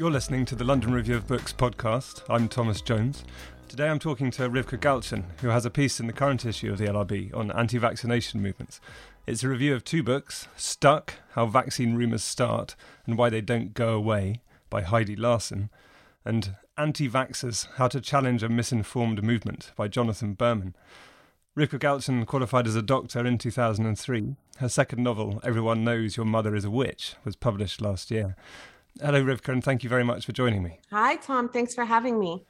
You're listening to the London Review of Books podcast. I'm Thomas Jones. Today I'm talking to Rivka Galchen, who has a piece in the current issue of the LRB on anti vaccination movements. It's a review of two books Stuck How Vaccine Rumours Start and Why They Don't Go Away by Heidi Larson, and Anti Vaxxers How to Challenge a Misinformed Movement by Jonathan Berman. Rivka Galchen qualified as a doctor in 2003. Her second novel, Everyone Knows Your Mother is a Witch, was published last year. Hello, Rivka, and thank you very much for joining me. Hi, Tom. Thanks for having me.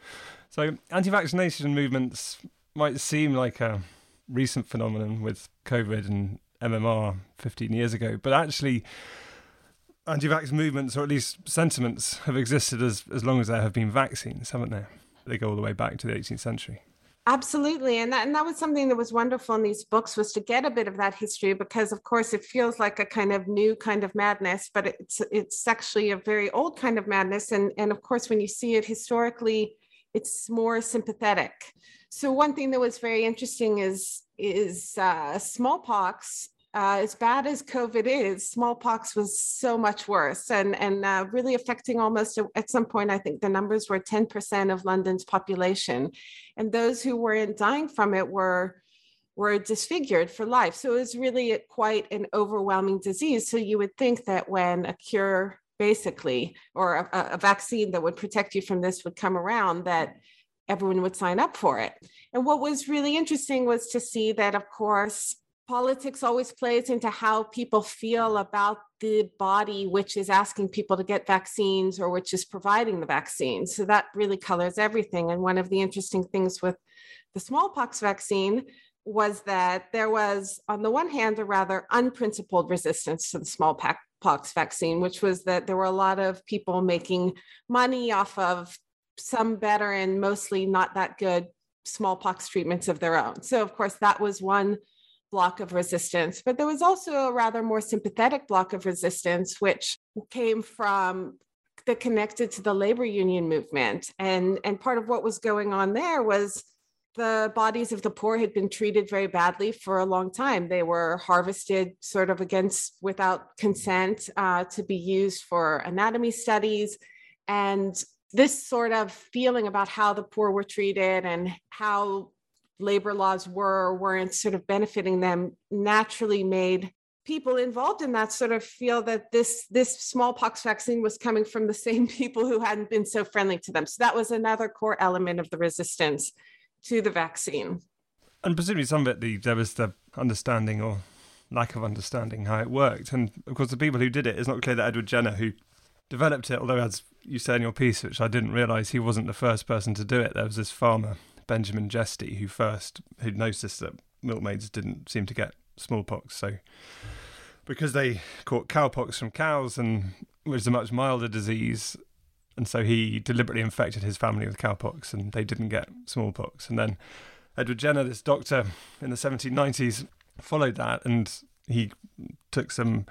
So, anti vaccination movements might seem like a recent phenomenon with COVID and MMR 15 years ago, but actually, anti vax movements, or at least sentiments, have existed as, as long as there have been vaccines, haven't they? They go all the way back to the 18th century. Absolutely. And that, and that was something that was wonderful in these books was to get a bit of that history because of course it feels like a kind of new kind of madness, but it's it's actually a very old kind of madness. And, and of course, when you see it historically, it's more sympathetic. So one thing that was very interesting is is uh, smallpox uh, as bad as COVID is, smallpox was so much worse and, and uh, really affecting almost at some point, I think the numbers were 10% of London's population. And those who weren't dying from it were, were disfigured for life. So it was really quite an overwhelming disease. So you would think that when a cure, basically, or a, a vaccine that would protect you from this would come around, that everyone would sign up for it. And what was really interesting was to see that, of course, politics always plays into how people feel about the body which is asking people to get vaccines or which is providing the vaccines. So that really colors everything. And one of the interesting things with the smallpox vaccine was that there was, on the one hand, a rather unprincipled resistance to the smallpox vaccine, which was that there were a lot of people making money off of some better and mostly not that good smallpox treatments of their own. So, of course, that was one block of resistance, but there was also a rather more sympathetic block of resistance, which came from the connected to the labor union movement. And, and part of what was going on there was the bodies of the poor had been treated very badly for a long time. They were harvested sort of against without consent uh, to be used for anatomy studies. And this sort of feeling about how the poor were treated and how labor laws were or weren't sort of benefiting them naturally made people involved in that sort of feel that this this smallpox vaccine was coming from the same people who hadn't been so friendly to them. So that was another core element of the resistance to the vaccine. And presumably some of it the, there was the understanding or lack of understanding how it worked. And of course the people who did it it's not clear that edward jenner who developed it although as you say in your piece which i didn't realize he wasn't the first person to do it there was this farmer Benjamin Jesty, who first who noticed that milkmaids didn't seem to get smallpox. So because they caught cowpox from cows and was a much milder disease, and so he deliberately infected his family with cowpox, and they didn't get smallpox. And then Edward Jenner, this doctor in the 1790s, followed that, and he took some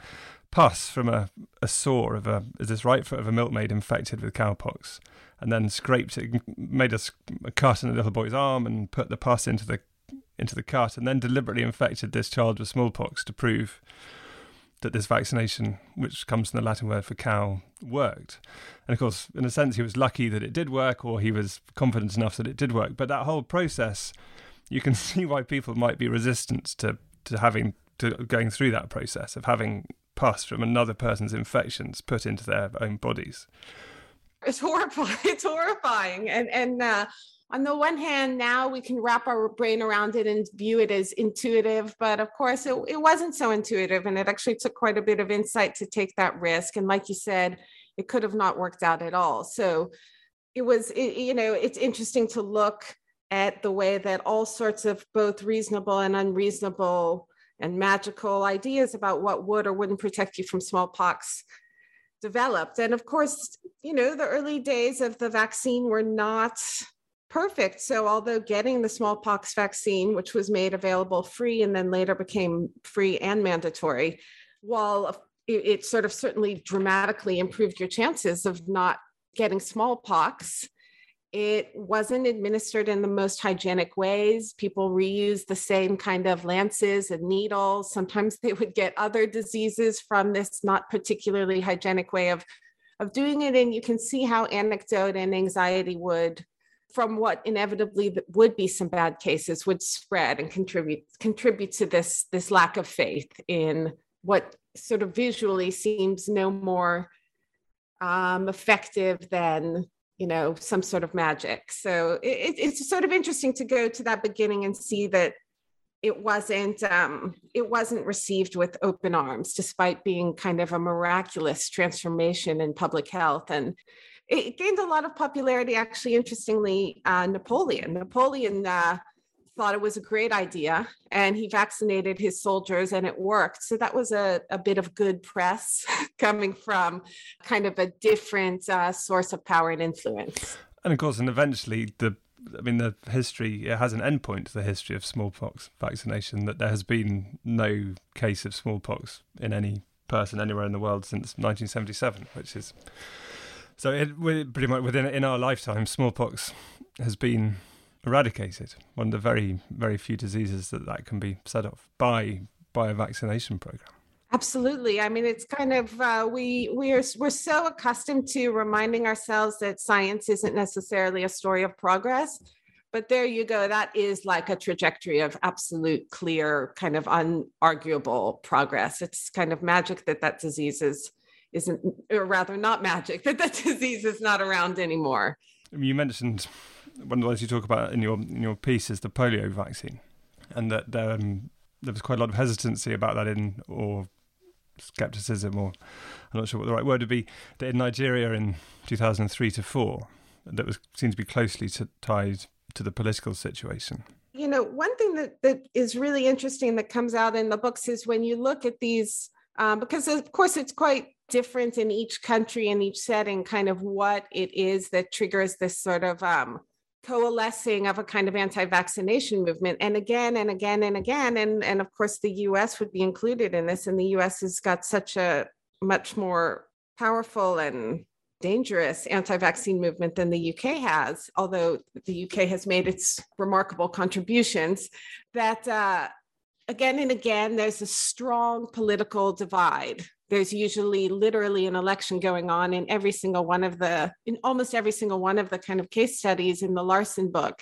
pus from a, a sore of a is this right foot of a milkmaid infected with cowpox and then scraped it, made a, a cut in the little boy's arm, and put the pus into the into the cut, and then deliberately infected this child with smallpox to prove that this vaccination, which comes from the Latin word for cow, worked. And of course, in a sense, he was lucky that it did work, or he was confident enough that it did work. But that whole process, you can see why people might be resistant to to having to going through that process of having pus from another person's infections put into their own bodies. It's horrifying. It's horrifying. And and uh, on the one hand, now we can wrap our brain around it and view it as intuitive, but of course, it, it wasn't so intuitive, and it actually took quite a bit of insight to take that risk. And like you said, it could have not worked out at all. So it was it, you know it's interesting to look at the way that all sorts of both reasonable and unreasonable and magical ideas about what would or wouldn't protect you from smallpox developed. And of course, you know, the early days of the vaccine were not perfect. So, although getting the smallpox vaccine, which was made available free and then later became free and mandatory, while it, sort of certainly dramatically improved your chances of not getting smallpox, it wasn't administered in the most hygienic ways. People reused the same kind of lances and needles. Sometimes they would get other diseases from this not particularly hygienic way of, of doing it. And you can see how anecdote and anxiety would, from what inevitably would be some bad cases, would spread and contribute contribute to this, this lack of faith in what sort of visually seems no more um, effective than you know some sort of magic. So it, it's sort of interesting to go to that beginning and see that it wasn't um, it wasn't received with open arms despite being kind of a miraculous transformation in public health. And it gained a lot of popularity actually interestingly uh, napoleon. Napoleon uh, thought it was a great idea and he vaccinated his soldiers and it worked. So that was a, a bit of good press coming from kind of a different uh, source of power and influence. And of course, and eventually the I mean, the history, it has an endpoint to the history of smallpox vaccination that there has been no case of smallpox in any person anywhere in the world since 1977, which is so it pretty much within in our lifetime, smallpox has been eradicated. One of the very, very few diseases that that can be set off by by a vaccination program. Absolutely. I mean, it's kind of uh, we we are we're so accustomed to reminding ourselves that science isn't necessarily a story of progress, but there you go. That is like a trajectory of absolute, clear, kind of unarguable progress. It's kind of magic that that disease is isn't, or rather, not magic that that disease is not around anymore. You mentioned one of the ones you talk about in your in your piece is the polio vaccine, and that um, there was quite a lot of hesitancy about that in or skepticism, or I'm not sure what the right word would be. That in Nigeria in 2003 to four, that was seemed to be closely to, tied to the political situation. You know, one thing that that is really interesting that comes out in the books is when you look at these, um, because of course it's quite different in each country and each setting, kind of what it is that triggers this sort of um, coalescing of a kind of anti-vaccination movement and again and again and again and and of course the US would be included in this and the US has got such a much more powerful and dangerous anti-vaccine movement than the UK has although the UK has made its remarkable contributions that uh, again and again there's a strong political divide there's usually literally an election going on in every single one of the in almost every single one of the kind of case studies in the larson book.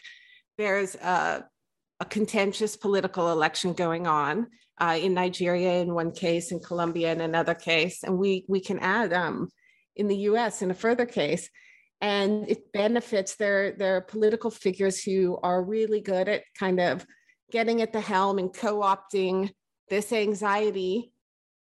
There's a, a contentious political election going on uh, in nigeria in one case in colombia in another case and we we can add um, in the us in a further case. And it benefits their their political figures who are really good at kind of getting at the helm and co-opting this anxiety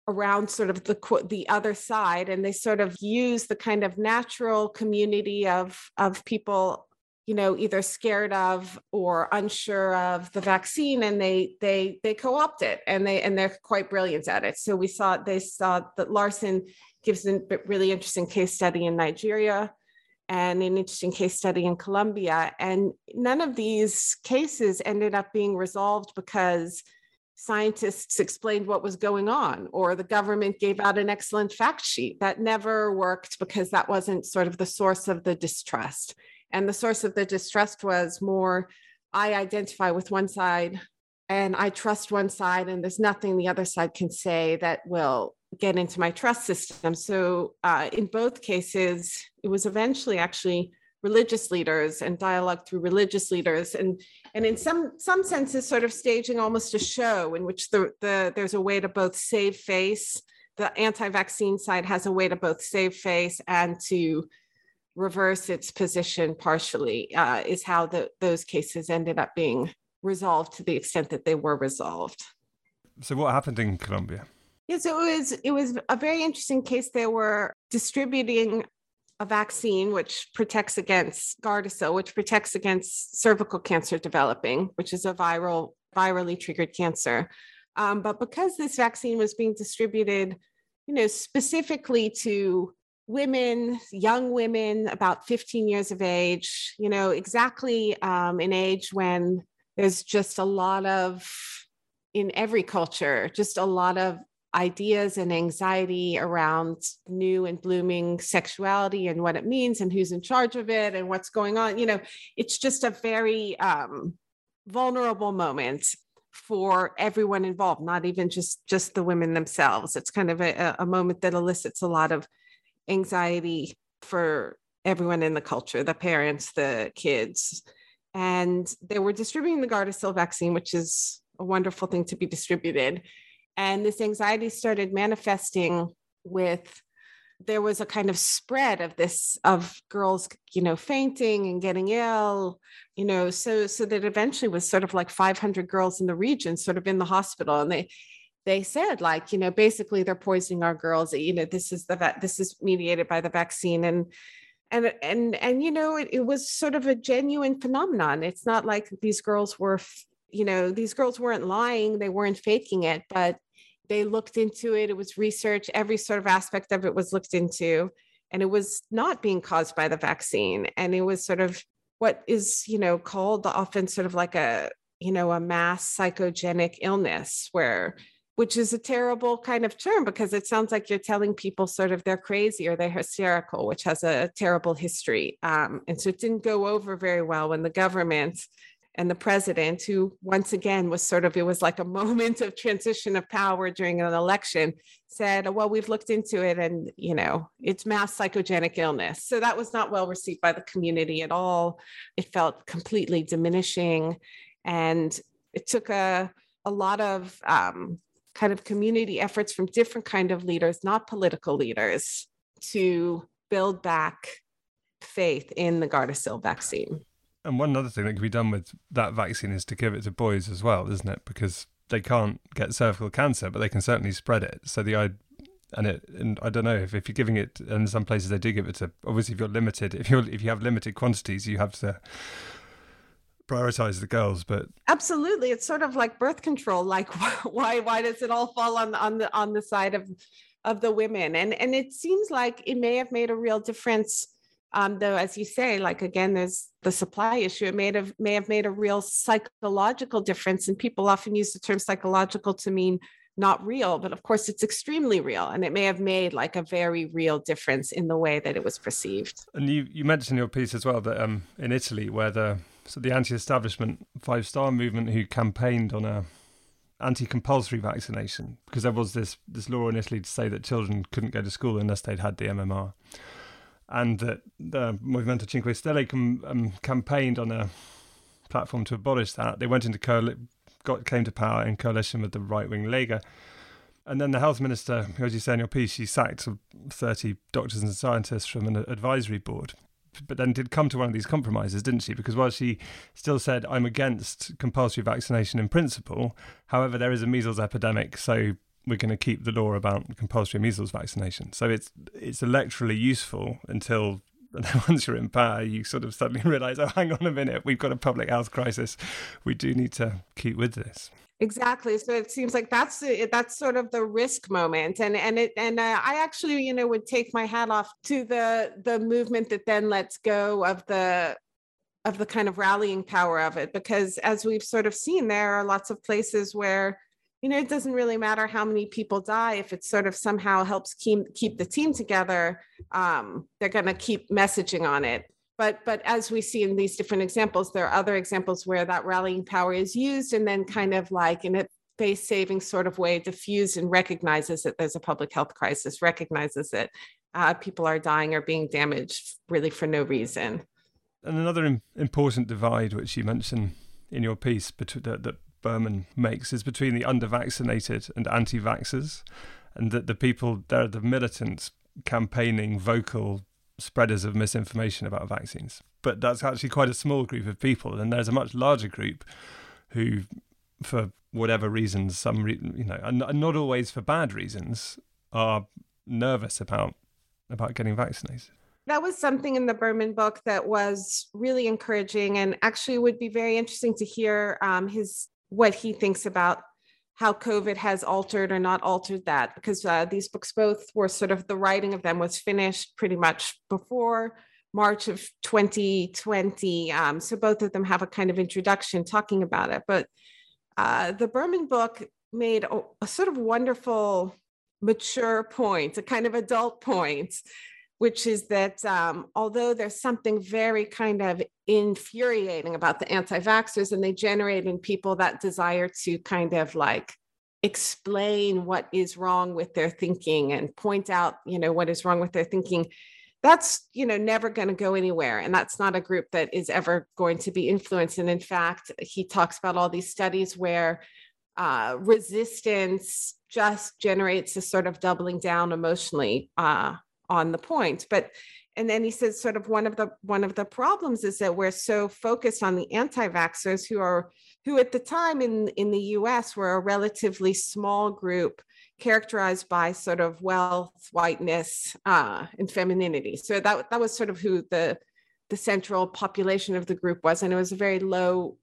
around sort of the the other side and they sort of use the kind of natural community of of people you know either scared of or unsure of the vaccine and they they they co-opt it and they and they're quite brilliant at it. So we saw they saw that larson gives a really interesting case study in nigeria and an interesting case study in colombia and none of these cases ended up being resolved because scientists explained what was going on or the government gave out an excellent fact sheet. That never worked because that wasn't sort of the source of the distrust. And the source of the distrust was more i identify with one side and i trust one side and there's nothing the other side can say that will get into my trust system. So uh, in both cases it was eventually actually religious leaders and dialogue through religious leaders. And and in some some senses sort of staging almost a show in which the, the there's a way to both save face the anti-vaccine side has a way to both save face and to reverse its position partially uh, is how the, those cases ended up being resolved to the extent that they were resolved. So what happened in colombia? Yeah so it was it was a very interesting case. They were distributing a vaccine which protects against Gardasil, which protects against cervical cancer developing, which is a viral, virally triggered cancer. Um, but because this vaccine was being distributed, you know, specifically to women, young women about 15 years of age, you know, exactly um, an age when there's just a lot of, in every culture, just a lot of ideas and anxiety around new and blooming sexuality and what it means and who's in charge of it and what's going on. You know, it's just a very um, vulnerable moment for everyone involved not even just just the women themselves it's kind of a, a moment that elicits a lot of anxiety for everyone in the culture the parents the kids and they were distributing the gardasil vaccine which is a wonderful thing to be distributed and this anxiety started manifesting with there was a kind of spread of this of girls you know fainting and getting ill you know so so that eventually was sort of like 500 girls in the region sort of in the hospital. And they they said like you know basically they're poisoning our girls you know this is the this is mediated by the vaccine. And and and and you know it, it was sort of a genuine phenomenon. It's not like these girls were you know these girls weren't lying they weren't faking it but they looked into it it was research every sort of aspect of it was looked into and it was not being caused by the vaccine and it was sort of what is you know called often sort of like a you know a mass psychogenic illness where which is a terrible kind of term because it sounds like you're telling people sort of they're crazy or they're hysterical which has a terrible history um, and so it didn't go over very well when the government and the president, who once again was sort of, it was like a moment of transition of power during an election, said, Well, we've looked into it and, you know, it's mass psychogenic illness. So that was not well received by the community at all. It felt completely diminishing. And it took a, a lot of um, kind of community efforts from different kind of leaders, not political leaders, to build back faith in the Gardasil vaccine. And one other thing that can be done with that vaccine is to give it to boys as well, isn't it? Because they can't get cervical cancer, but they can certainly spread it. So the and it and I don't know if, if you're giving it in some places they do give it to obviously if you're limited if you're if you have limited quantities you have to prioritize the girls but absolutely it's sort of like birth control like why why does it all fall on on the on the side of of the women and and it seems like it may have made a real difference um, though, as you say, like again, there's the supply issue. It may have may have made a real psychological difference, and people often use the term psychological to mean not real, but of course, it's extremely real, and it may have made like a very real difference in the way that it was perceived. And you you mentioned in your piece as well that um, in Italy, where the so the anti-establishment Five Star Movement who campaigned on a anti-compulsory vaccination because there was this this law in Italy to say that children couldn't go to school unless they'd had the MMR and that the Movimento Cinque Stelle com- um, campaigned on a platform to abolish that. They went into coal- got came to power in coalition with the right wing Lega. And then the health minister, as you say in your piece, she sacked 30 doctors and scientists from an advisory board. But then did come to one of these compromises, didn't she? Because while she still said, I'm against compulsory vaccination in principle, however, there is a measles epidemic, so we're going to keep the law about compulsory measles vaccination. So it's it's electorally useful until once you're in power, you sort of suddenly realise, oh, hang on a minute, we've got a public health crisis. We do need to keep with this. Exactly. So it seems like that's that's sort of the risk moment, and and it and I actually, you know, would take my hat off to the the movement that then lets go of the of the kind of rallying power of it, because as we've sort of seen, there are lots of places where you know, it doesn't really matter how many people die if it sort of somehow helps keep keep the team together. Um, they're going to keep messaging on it. But but as we see in these different examples, there are other examples where that rallying power is used and then kind of like in a face saving sort of way diffused and recognizes that there's a public health crisis, recognizes that uh, people are dying or being damaged really for no reason. And another important divide, which you mentioned in your piece, that Berman makes is between the under-vaccinated and anti-vaxxers, and that the people they're the militants campaigning vocal spreaders of misinformation about vaccines. But that's actually quite a small group of people, and there's a much larger group who, for whatever reasons, some re- you know, and not always for bad reasons, are nervous about about getting vaccinated. that was something in the Berman book that was really encouraging and actually would be very interesting to hear um, his what he thinks about how COVID has altered or not altered that, because uh, these books both were sort of the writing of them was finished pretty much before March of 2020. Um, so both of them have a kind of introduction talking about it. But uh, the Berman book made a, a sort of wonderful, mature point, a kind of adult point, which is that um, although there's something very kind of infuriating about the anti vaxxers, and they generate in people that desire to kind of like explain what is wrong with their thinking and point out, you know, what is wrong with their thinking that's you know never going to go anywhere. And that's not a group that is ever going to be influenced. And in fact he talks about all these studies where uh, resistance just generates a sort of doubling down emotionally uh, on the point but and then he says sort of one of the one of the problems is that we're so focused on the anti-vaxxers who are who at the time in in the us were a relatively small group characterized by sort of wealth, whiteness, uh, and femininity. So that that was sort of who the the central population of the group was, and it was very low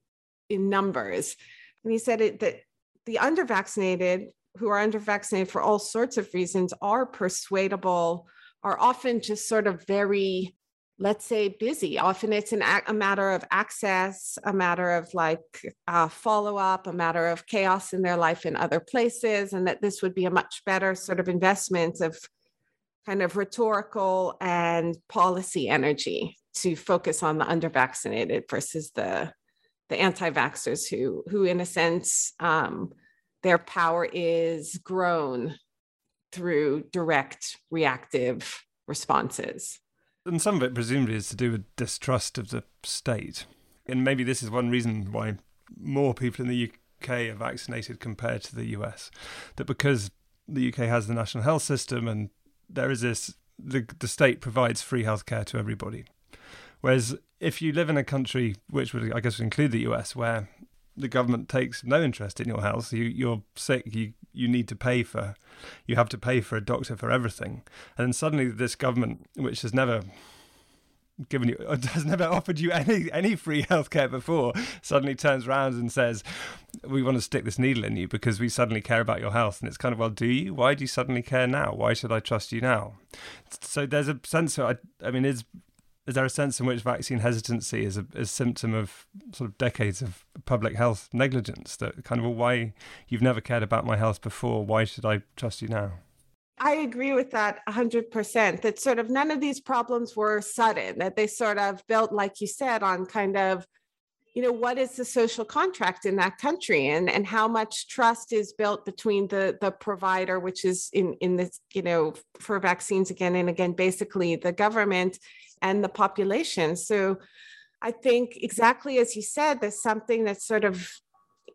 in numbers. And he said it, that the undervaccinated, who are undervaccinated for all sorts of reasons, are persuadable, are often just sort of very let's say busy. Often it's an, a matter of access a matter of like uh, follow up a matter of chaos in their life in other places and that this would be a much better sort of investment of kind of rhetorical and policy energy to focus on the undervaccinated versus the the anti-vaxxers who who in a sense um, their power is grown through direct reactive responses and some of it presumably is to do with distrust of the state. And maybe this is one reason why more people in the UK are vaccinated compared to the US. That because the UK has the national health system and there is this, the, the state provides free healthcare to everybody. Whereas if you live in a country, which would, I guess, would include the US, where the government takes no interest in your health. You, you're sick. You you need to pay for. You have to pay for a doctor for everything. And then suddenly, this government, which has never given you has never offered you any any free healthcare before suddenly turns around and says we want to stick this needle in you because we suddenly care about your health and it's kind of well do you why do you suddenly care now why should i trust you now so there's a sense of i, I mean is is there a sense in which vaccine hesitancy is a, a symptom of sort of decades of public health negligence that kind of well, why you've never cared about my health before why should i trust you now I agree with that 100%. That sort of none of these problems were sudden, that they sort of built, like you said, on kind of, you know, what is the social contract in that country and, and how much trust is built between the, the provider, which is in, in this, you know, for vaccines again and again, basically the government and the population. So I think exactly as you said, there's something that's sort of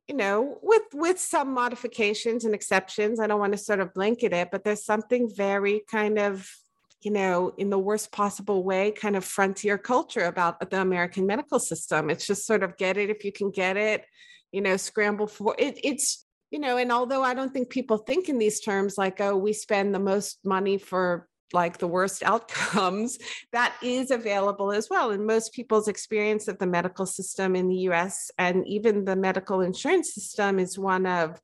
you know with with some modifications and exceptions i don't want to sort of blanket it but there's something very kind of you know in the worst possible way kind of frontier culture about the american medical system it's just sort of get it if you can get it you know scramble for it it's you know and although i don't think people think in these terms like oh we spend the most money for like the worst outcomes, that is available as well. And most people's experience of the medical system in the US and even the medical insurance system is one of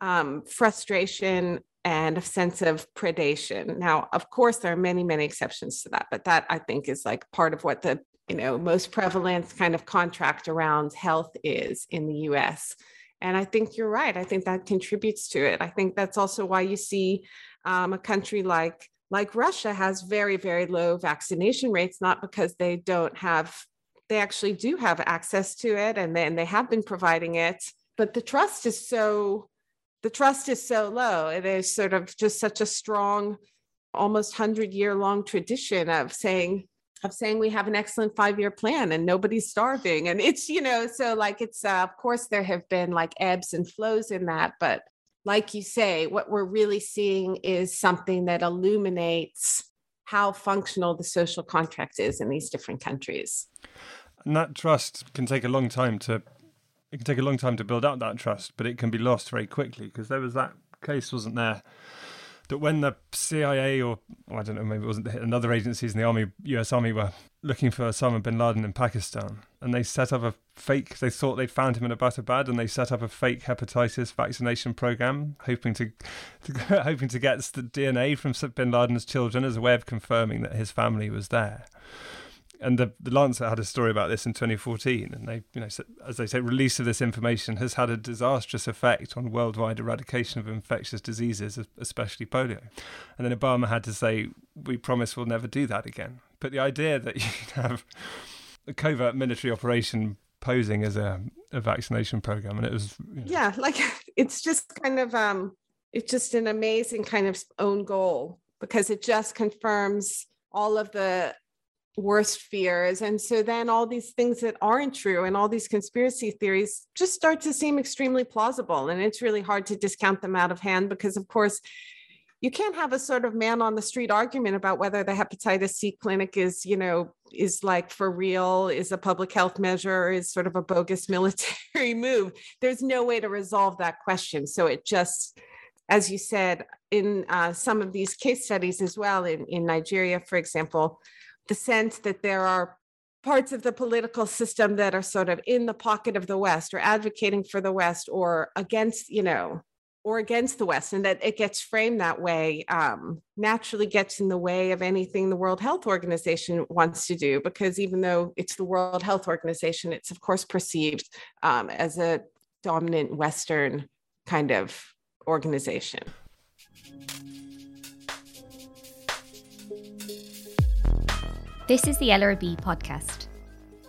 um, frustration and a sense of predation. Now, of course, there are many, many exceptions to that, but that I think is like part of what the you know most prevalent kind of contract around health is in the US. And I think you're right. I think that contributes to it. I think that's also why you see um, a country like like Russia has very, very low vaccination rates, not because they don't have, they actually do have access to it and then they have been providing it, but the trust is so, the trust is so low. It is sort of just such a strong, almost 100 year long tradition of saying, of saying we have an excellent five year plan and nobody's starving. And it's, you know, so like it's, uh, of course, there have been like ebbs and flows in that, but like you say, what we're really seeing is something that illuminates how functional the social contract is in these different countries. And that trust can take a long time to it can take a long time to build up that trust, but it can be lost very quickly because there was that case, wasn't there? that when the CIA or I don't know, maybe it wasn't another agencies in the army, U.S. Army were looking for Osama bin Laden in Pakistan, and they set up a fake. They thought they'd found him in Abbottabad, and they set up a fake hepatitis vaccination program, hoping to, to hoping to get the DNA from bin Laden's children as a way of confirming that his family was there and the, the Lancet had a story about this in 2014, and they, you know, as they say, release of this information has had a disastrous effect on worldwide eradication of infectious diseases, especially polio. And then Obama had to say, "We promise we'll never do that again." But the idea that you have a covert military operation posing as a, a vaccination program, and it was, you know, yeah, like it's just kind of, um, it's just an amazing kind of own goal because it just confirms all of the worst fears. And so then all these things that aren't true and all these conspiracy theories just start to seem extremely plausible. And it's really hard to discount them out of hand because, of course, you can't have a sort of man on the street argument about whether the hepatitis C clinic is, you know, is like for real, is a public health measure, is sort of a bogus military move. There's no way to resolve that question. So it just, as you said, in uh, some of these case studies as well, in, in Nigeria, for example, the sense that there are parts of the political system that are sort of in the pocket of the West or advocating for the West or against, you know, or against the West, and that it gets framed that way um, naturally gets in the way of anything the World Health Organization wants to do, because even though it's the World Health Organization, it's of course perceived um, as a dominant Western kind of organization. This is the LRB podcast.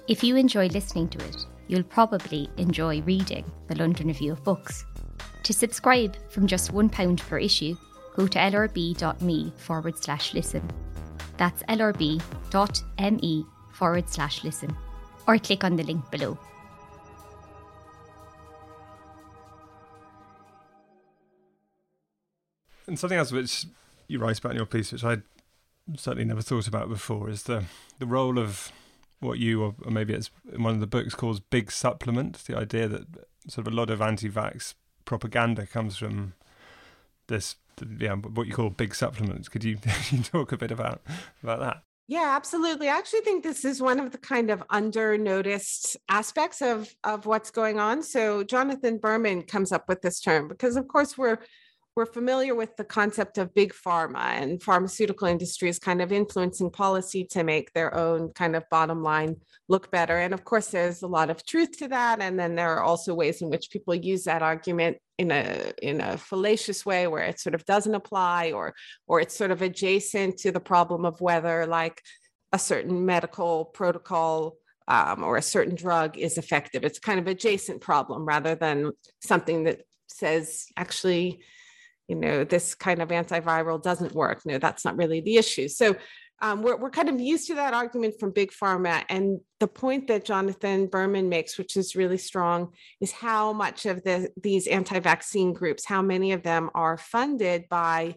If you enjoy listening to it, you'll probably enjoy reading the London Review of Books. To subscribe from just £1 per issue, go to lrb.me forward slash listen. That's lrb.me forward slash listen. Or click on the link below. And something else which you write about in your piece, which I certainly never thought about before is the the role of what you or, maybe it's in one of the books calls big supplement. The idea that sort of a lot of anti-vax propaganda comes from this, yeah, what you call big supplements. Could you, you talk a bit about about that? Yeah, absolutely. I actually think this is one of the kind of under noticed aspects of of what's going on. So Jonathan Berman comes up with this term because of course we're we're familiar with the concept of big pharma and pharmaceutical industries kind of influencing policy to make their own kind of bottom line look better. And of course, there's a lot of truth to that. And then there are also ways in which people use that argument in a in a fallacious way where it sort of doesn't apply or or it's sort of adjacent to the problem of whether like a certain medical protocol um, or a certain drug is effective. It's kind of adjacent problem rather than something that says actually you know, this kind of antiviral doesn't work. No, that's not really the issue. So um, we're, we're kind of used to that argument from big pharma. And the point that Jonathan Berman makes, which is really strong, is how much of the, these anti vaccine groups, how many of them are funded by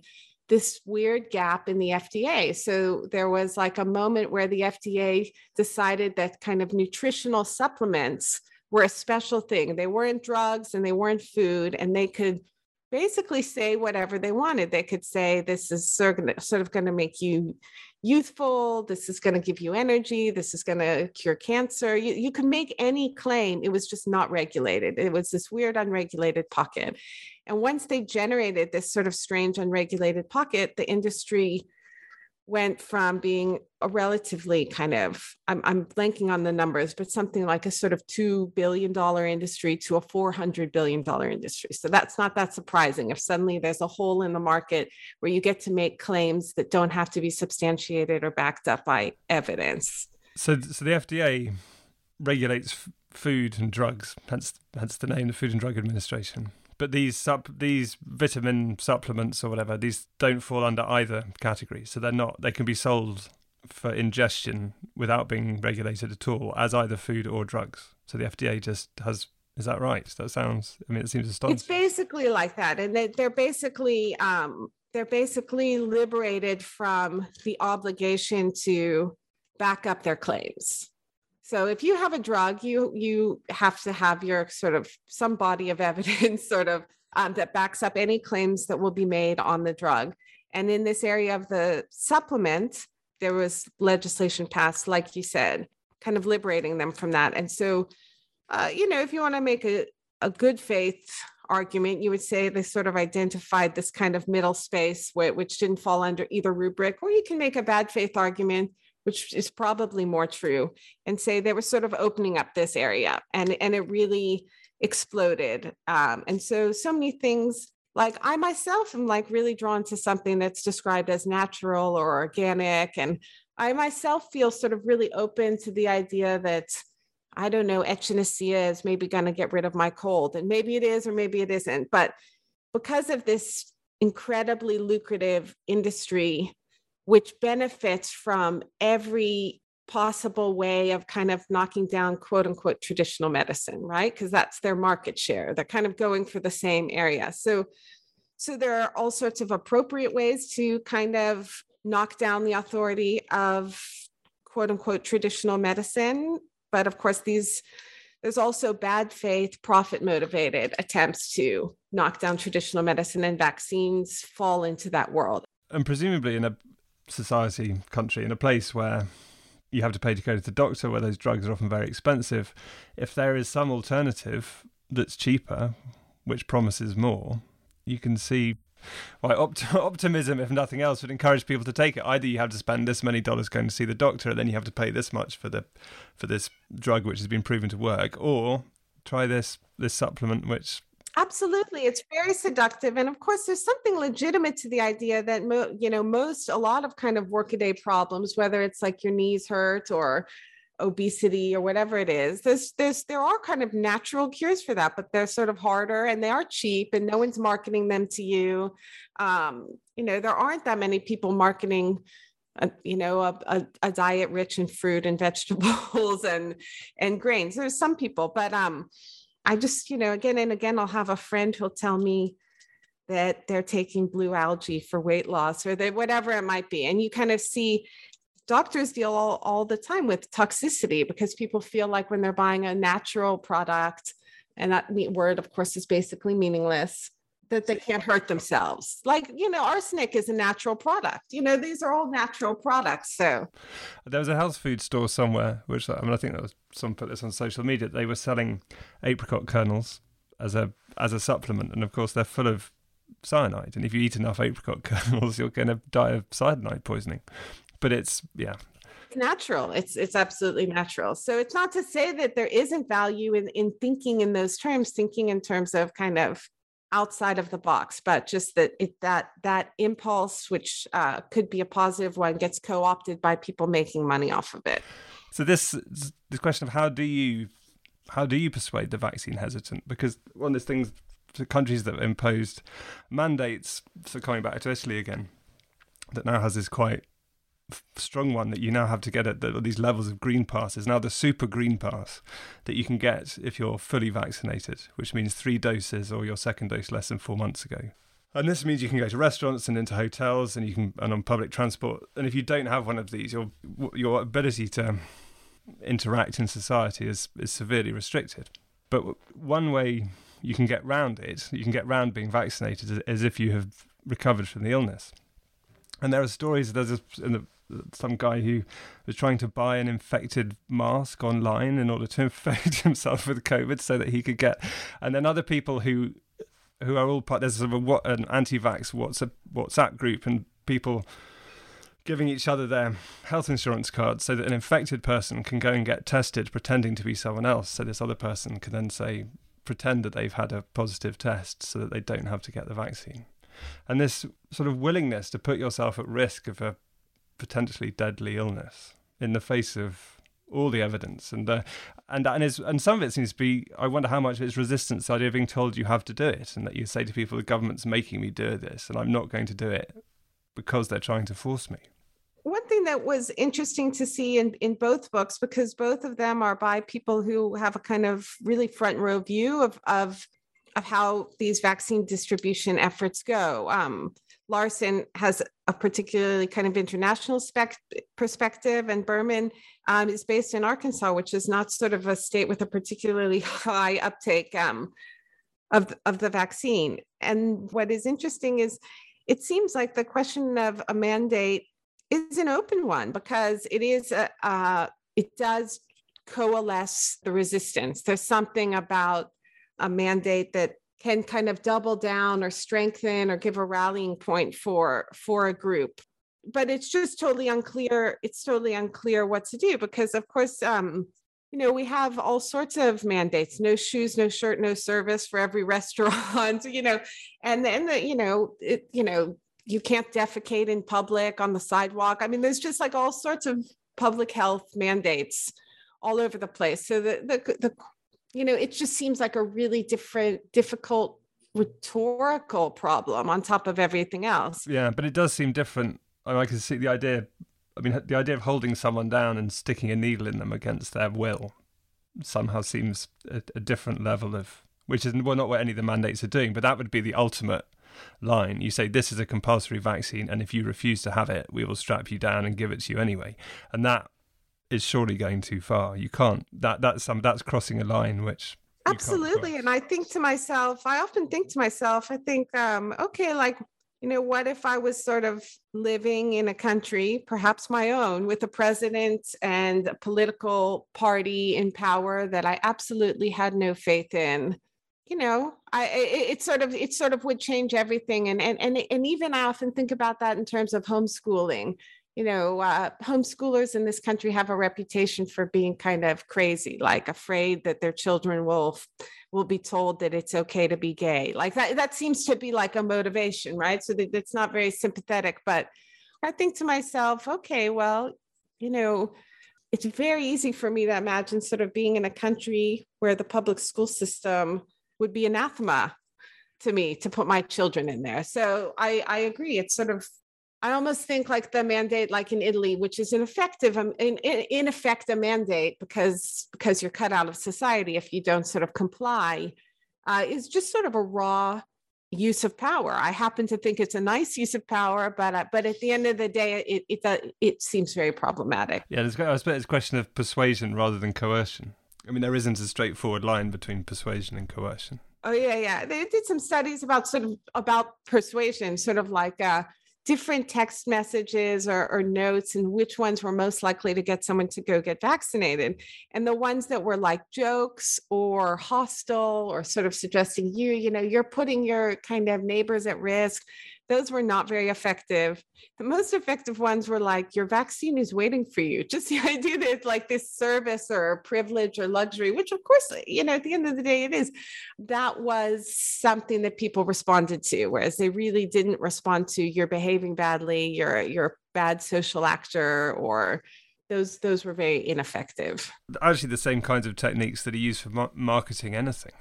this weird gap in the FDA. So there was like a moment where the FDA decided that kind of nutritional supplements were a special thing. They weren't drugs and they weren't food, and they could basically say whatever they wanted. They could say, This is sort of going to make you youthful. This is going to give you energy. This is going to cure cancer. You, you can make any claim. It was just not regulated. It was this weird, unregulated pocket. And once they generated this sort of strange, unregulated pocket, the industry went from being a relatively kind of I'm, I'm blanking on the numbers but something like a sort of $2 billion industry to a $400 billion industry. So that's not that surprising. If suddenly there's a hole in the market where you get to make claims that don't have to be substantiated or backed up by evidence. So, so the fda regulates food and drugs hence, hence the name the food and drug administration but these sup- these vitamin supplements or whatever these don't fall under either category. So they're not they can be sold for ingestion without being regulated at all as either food or drugs. So the fda just has is that right? That sounds i mean it seems astonishing. it's basically like that and they, they're basically um they're basically liberated from the obligation to back up their claims So if you have a drug, you you have to have your sort of some body of evidence sort of um, that backs up any claims that will be made on the drug. And in this area of the supplement, there was legislation passed, like you said, kind of liberating them from that. And so, uh, you know, if you want to make a, a good faith argument, you would say they sort of identified this kind of middle space where, which didn't fall under either rubric, or you can make a bad faith argument, which is probably more true, and say they were sort of opening up this area and, and it really exploded. Um, and so, so many things like I myself am like really drawn to something that's described as natural or organic. And I myself feel sort of really open to the idea that I don't know, echinacea is maybe going to get rid of my cold. And maybe it is, or maybe it isn't. But because of this incredibly lucrative industry, which benefits from every possible way of kind of knocking down quote unquote traditional medicine right? Because that's their market share. They're kind of going for the same area. So so there are all sorts of appropriate ways to kind of knock down the authority of quote unquote traditional medicine. But of course these there's also bad faith profit motivated attempts to knock down traditional medicine and vaccines fall into that world. And presumably in a society country in a place where you have to pay to go to the doctor, where those drugs are often very expensive. If there is some alternative that's cheaper, which promises more, you can see why opt- optimism, if nothing else, would encourage people to take it. Either you have to spend this many dollars going to see the doctor, and then you have to pay this much for the for this drug which has been proven to work, or try this this supplement which Absolutely. It's very seductive. And of course, there's something legitimate to the idea that, mo- you know, most, a lot of kind of workaday problems, whether it's like your knees hurt or obesity or whatever it is, there's, there's, there are kind of natural cures for that, but they're sort of harder and they are cheap and no one's marketing them to you. Um, you know, there aren't that many people marketing a, you know a, a, a, diet rich in fruit and vegetables and and grains there's some people but um I just, you know, again and again, I'll have a friend who'll tell me that they're taking blue algae for weight loss or they, whatever it might be. And you kind of see doctors deal all, all the time with toxicity because people feel like when they're buying a natural product, and that word, of course, is basically meaningless, that they can't hurt themselves. Like, you know, arsenic is a natural product. You know, these are all natural products. So there was a health food store somewhere, which I mean, I think that was someone put this on social media. They were selling apricot kernels as a as a supplement, and of course they're full of cyanide. And if you eat enough apricot kernels, you're going to die of cyanide poisoning. But it's yeah, natural it's it's absolutely natural so it's not to say that there isn't value in in thinking in those terms thinking in terms of kind of outside of the box but just that it that that impulse which uh, could be a positive one gets co-opted by people making money off of it. So this this question of how do you how do you persuade the vaccine hesitant? Because one of the things the countries that imposed mandates so coming back to italy again that now has this quite strong one that you now have to get at the, these levels of green passes. Now the super green pass that you can get if you're fully vaccinated, which means three doses or your second dose less than four months ago. And this means you can go to restaurants and into hotels and you can and on public transport. And if you don't have one of these, your your ability to interact in society is is severely restricted. But one way you can get round it, you can get round being vaccinated, as if you have recovered from the illness. And there are stories. There's a, in the some guy who was trying to buy an infected mask online in order to infect himself with COVID so that he could get, and then other people who who are all part. There's sort of a, an anti-vax WhatsApp WhatsApp group and people giving each other their health insurance cards so that an infected person can go and get tested pretending to be someone else so this other person can then say pretend that they've had a positive test so that they don't have to get the vaccine and this sort of willingness to put yourself at risk of a potentially deadly illness in the face of all the evidence and uh, and and and some of it seems to be I wonder how much of it's resistance the idea of being told you have to do it and that you say to people the government's making me do this and I'm not going to do it because they're trying to force me. One thing that was interesting to see in, in both books, because both of them are by people who have a kind of really front row view of, of, of how these vaccine distribution efforts go. Um, Larson has a particularly kind of international spec- perspective, and Berman um, is based in Arkansas, which is not sort of a state with a particularly high uptake um, of, of the vaccine. And what is interesting is it seems like the question of a mandate is an open one because it is a, uh, it does coalesce the resistance. There's something about a mandate that can kind of double down or strengthen or give a rallying point for for a group. But it's just totally unclear it's totally unclear what to do because of course um you know we have all sorts of mandates no shoes no shirt no service for every restaurant you know and then the, you know it you know you can't defecate in public on the sidewalk. I mean there's just like all sorts of public health mandates all over the place. So the the, the you know, it just seems like a really different, difficult rhetorical problem on top of everything else. Yeah, but it does seem different. I, mean, I can see the idea. I mean, the idea of holding someone down and sticking a needle in them against their will somehow seems a, a different level of, which is well not what any of the mandates are doing, but that would be the ultimate line. You say this is a compulsory vaccine, and if you refuse to have it, we will strap you down and give it to you anyway. And that is surely going too far. You can't. That that's some that's crossing a line which absolutely. And I think to myself, I often think to myself, I think, um, okay, like you know, what if I was sort of living in a country, perhaps my own, with a president and a political party in power that I absolutely had no faith in? You know, I it, it sort of it sort of would change everything. And and and and even I often think about that in terms of homeschooling you know, uh, homeschoolers in this country have a reputation for being kind of crazy, like afraid that their children will will be told that it's okay to be gay. Like that, that seems to be like a motivation, right? So that it's not very sympathetic. But I think to myself, okay, well, you know, it's very easy for me to imagine sort of being in a country where the public school system would be anathema to me to put my children in there. So I, I agree. It's sort of I almost think like the mandate, like in Italy, which is ineffective, um, in, in, in effect a mandate because because you're cut out of society if you don't sort of comply, uh, is just sort of a raw use of power. I happen to think it's a nice use of power, but uh, but at the end of the day, it it uh, it seems very problematic. Yeah, there's, I suppose it's a question of persuasion rather than coercion. I mean, there isn't a straightforward line between persuasion and coercion. Oh yeah, yeah. They did some studies about sort of about persuasion, sort of like uh, different text messages or, or, notes and which ones were most likely to get someone to go get vaccinated. And the ones that were like jokes or hostile or sort of suggesting you, you know, you're putting your kind of neighbors at risk, those were not very effective. The most effective ones were like, your vaccine is waiting for you. Just the idea that it's like this service or privilege or luxury, which of course, you know, at the end of the day it is. That was something that people responded to, whereas they really didn't respond to you're behaving badly, you're you're a bad social actor, or those those were very ineffective. Actually, the same kinds of techniques that are used for marketing anything.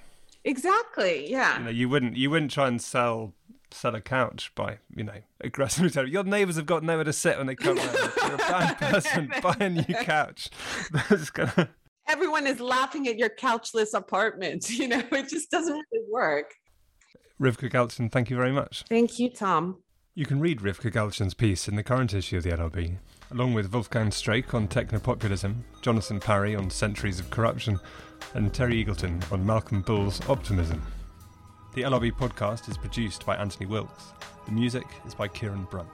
Exactly. Yeah. You know, you wouldn't you wouldn't try and sell sell a couch by, you know, aggressively telling your neighbours have got nowhere to sit when they come round. You're a bad person, buy a new couch. That's gonna... Everyone is laughing at your couchless apartment. You know, it just doesn't really work. Rivka Galchen, thank you very much. Thank you, Tom. You can read Rivka Galchen's piece in the current issue of the LRB, along with Wolfgang Streeck on technopopulism, Jonathan Parry on centuries of corruption, and Terry Eagleton on Malcolm Bull's optimism. The LRB podcast is produced by Anthony Wilks. The music is by Kieran Brunt.